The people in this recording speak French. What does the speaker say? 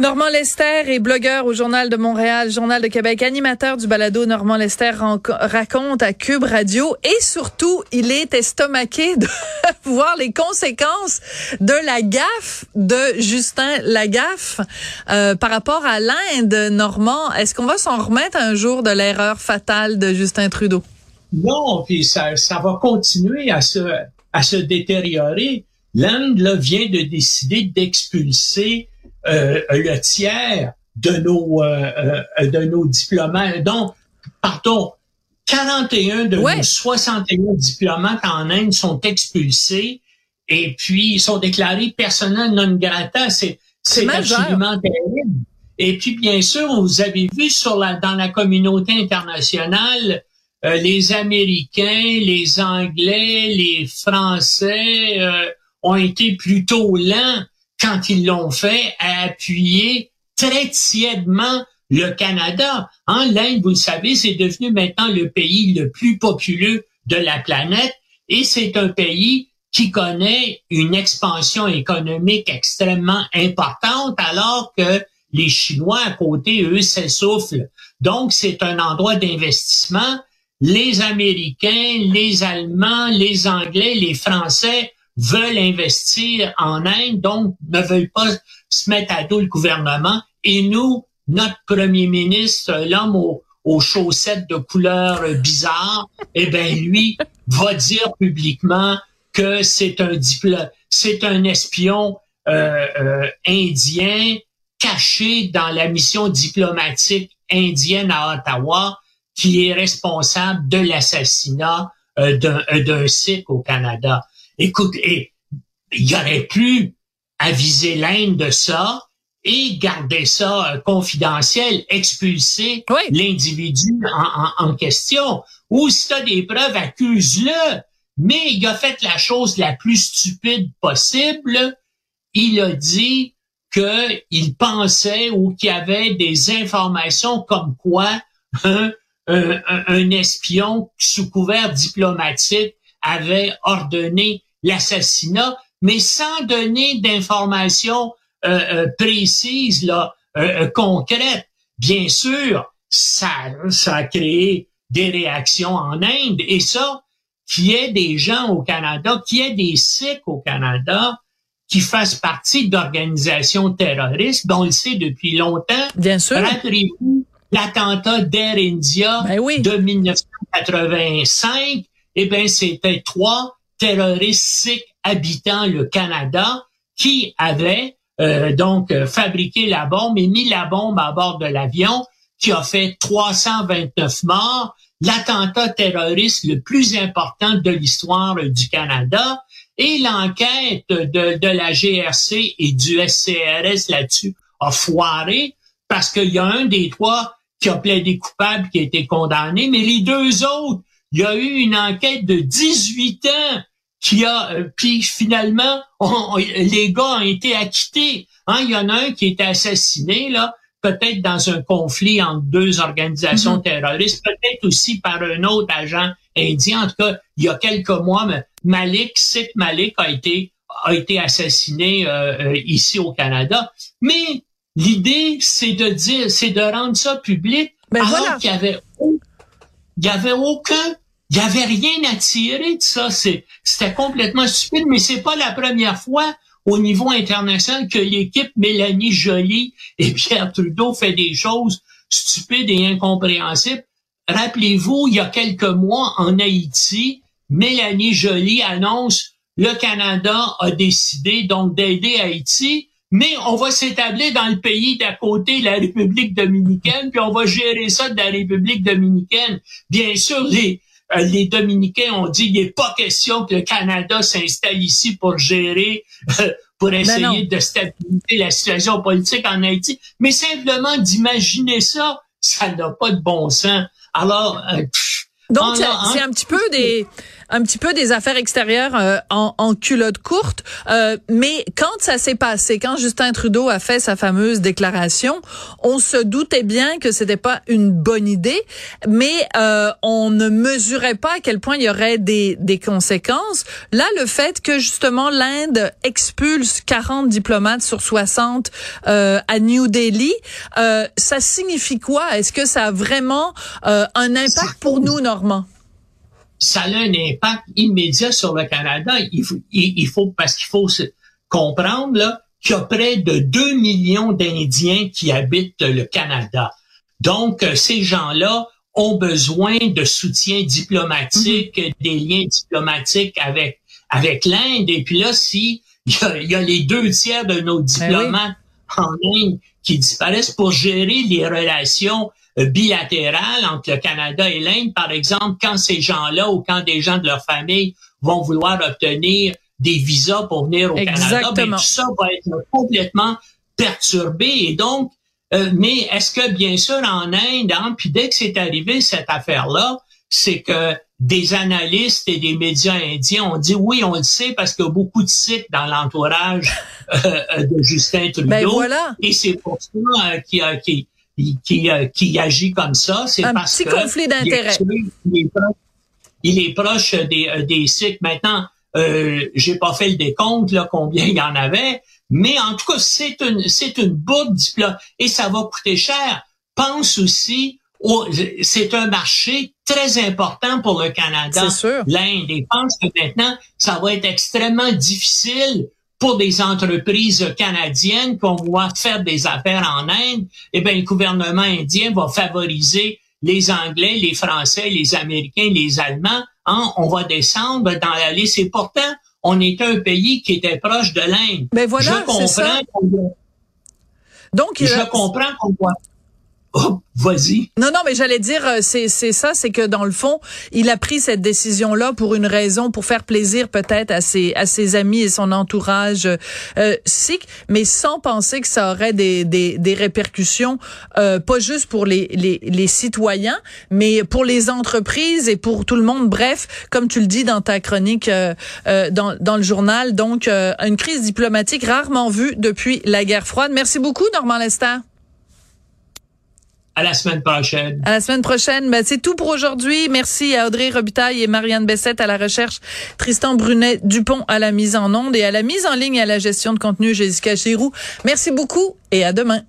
Normand Lester est blogueur au Journal de Montréal, Journal de Québec, animateur du balado Normand Lester raconte à Cube Radio et surtout, il est estomaqué de voir les conséquences de la gaffe de Justin Lagaffe euh, par rapport à l'Inde. Normand, est-ce qu'on va s'en remettre un jour de l'erreur fatale de Justin Trudeau? Non, puis ça, ça va continuer à se, à se détériorer. L'Inde vient de décider d'expulser le tiers de nos euh, euh, de nos diplomates. Donc, pardon, 41 de nos 61 diplomates en Inde sont expulsés et puis sont déclarés personnels non grata. C'est c'est absolument terrible. Et puis bien sûr, vous avez vu sur la dans la communauté internationale les Américains, les Anglais, les Français ont été plutôt lents quand ils l'ont fait, à appuyer très tièdement le Canada. En L'Inde, vous le savez, c'est devenu maintenant le pays le plus populeux de la planète et c'est un pays qui connaît une expansion économique extrêmement importante alors que les Chinois à côté, eux, s'essoufflent. Donc, c'est un endroit d'investissement. Les Américains, les Allemands, les Anglais, les Français veulent investir en Inde, donc ne veulent pas se mettre à dos le gouvernement. Et nous, notre premier ministre, l'homme aux, chaussettes de couleur bizarre, eh ben lui va dire publiquement que c'est un c'est un espion euh, euh, indien caché dans la mission diplomatique indienne à Ottawa qui est responsable de l'assassinat euh, d'un Sikh au Canada. Écoute, et, il aurait pu aviser l'Inde de ça et garder ça euh, confidentiel, expulser l'individu en, question. Ou si tu as des preuves, accuse-le. Mais il a fait la chose la plus stupide possible. Il a dit qu'il pensait ou qu'il y avait des informations comme quoi un, un espion sous couvert diplomatique avait ordonné l'assassinat, mais sans donner d'informations euh, euh, précises, là, euh, concrètes. Bien sûr, ça, ça a créé des réactions en Inde, et ça, qu'il y ait des gens au Canada, qu'il y ait des Sikhs au Canada, qui fassent partie d'organisations terroristes, dont on le sait depuis longtemps. Bien sûr. Rappelez-vous l'attentat d'Air India ben de 1985. Eh bien, c'était trois terroristes habitant le Canada qui avaient euh, donc euh, fabriqué la bombe et mis la bombe à bord de l'avion qui a fait 329 morts, l'attentat terroriste le plus important de l'histoire du Canada et l'enquête de, de la GRC et du SCRS là-dessus a foiré parce qu'il y a un des trois qui a plaidé coupable qui a été condamné, mais les deux autres, il y a eu une enquête de 18 ans qui a, euh, puis finalement, les gars ont été acquittés. Hein, il y en a un qui a été assassiné là, peut-être dans un conflit entre deux organisations mm-hmm. terroristes, peut-être aussi par un autre agent indien. En tout cas, il y a quelques mois, Malik, Sith Malik a été a été assassiné euh, euh, ici au Canada. Mais l'idée, c'est de dire, c'est de rendre ça public ben alors qu'il y avait il y avait aucun il y avait rien à tirer de ça. C'était complètement stupide, mais c'est pas la première fois au niveau international que l'équipe Mélanie Joly et Pierre Trudeau fait des choses stupides et incompréhensibles. Rappelez-vous, il y a quelques mois en Haïti, Mélanie Joly annonce le Canada a décidé donc d'aider Haïti, mais on va s'établir dans le pays d'à côté, la République dominicaine, puis on va gérer ça de la République dominicaine. Bien sûr, les, euh, les Dominicains ont dit il n'est pas question que le Canada s'installe ici pour gérer, euh, pour ben essayer de stabiliser la situation politique en Haïti. Mais simplement d'imaginer ça, ça n'a pas de bon sens. Alors, euh, donc c'est un petit peu des un petit peu des affaires extérieures euh, en, en, culotte courte. Euh, mais quand ça s'est passé, quand Justin Trudeau a fait sa fameuse déclaration, on se doutait bien que c'était pas une bonne idée, mais euh, on ne mesurait pas à quel point il y aurait des, des conséquences. Là, le fait que justement l'Inde expulse 40 diplomates sur 60 euh, à New Delhi, euh, ça signifie quoi? Est-ce que ça a vraiment euh, un impact pour nous, Ça a un impact immédiat sur le Canada. Il faut, il, faut parce qu'il faut comprendre là qu'il y a près de 2 millions d'Indiens qui habitent le Canada. Donc, euh, ces gens-là ont besoin de soutien diplomatique, mm-hmm. des liens diplomatiques avec avec l'Inde. Et puis là, si il y, a, les deux tiers de nos ben diplomates en Inde qui disparaissent pour gérer les relations euh, bilatérales entre le Canada et l'Inde, par exemple, quand ces gens-là ou quand des gens de leur famille vont vouloir obtenir des visas pour venir au Canada, ben, tout ça va être complètement perturbé. Et donc, euh, mais est-ce que bien sûr en Inde, hein, puis dès que c'est arrivé cette affaire-là, c'est que des analystes et des médias indiens ont dit oui, on le sait parce qu'il y a beaucoup de sites dans l'entourage euh, de Justin Trudeau. Ben voilà. Et c'est pour ça euh, qu'il qui, qui, qui, agit comme ça. C'est parce petit conflit d'intérêts. Il, est proche des, des sites. Maintenant, euh, j'ai pas fait le décompte là combien il y en avait, mais en tout cas c'est une c'est une bourde et ça va coûter cher. Pense aussi c'est un marché très important pour le Canada, l'Inde. Et pense que maintenant ça va être extrêmement difficile pour des entreprises canadiennes qu'on voit faire des affaires en Inde. Eh bien, le gouvernement indien va favoriser les Anglais, les Français, les Américains, les Allemands Hein, on va descendre dans la liste. Et pourtant, on est un pays qui était proche de l'Inde. Mais ben voilà, je comprends. Donc, je comprends qu'on voit Oh, vas-y. Non, non, mais j'allais dire, euh, c'est c'est ça, c'est que dans le fond, il a pris cette décision-là pour une raison, pour faire plaisir peut-être à ses à ses amis et son entourage euh, sikh, mais sans penser que ça aurait des des, des répercussions, euh, pas juste pour les, les les citoyens, mais pour les entreprises et pour tout le monde. Bref, comme tu le dis dans ta chronique euh, euh dans dans le journal, donc une crise diplomatique rarement vue depuis la guerre froide. Merci beaucoup, Normand Lester. À la semaine prochaine. À la semaine prochaine. Ben, c'est tout pour aujourd'hui. Merci à Audrey Robitaille et Marianne Bessette à la recherche, Tristan Brunet Dupont à la mise en onde et à la mise en ligne et à la gestion de contenu, Jessica Giroux. Merci beaucoup et à demain.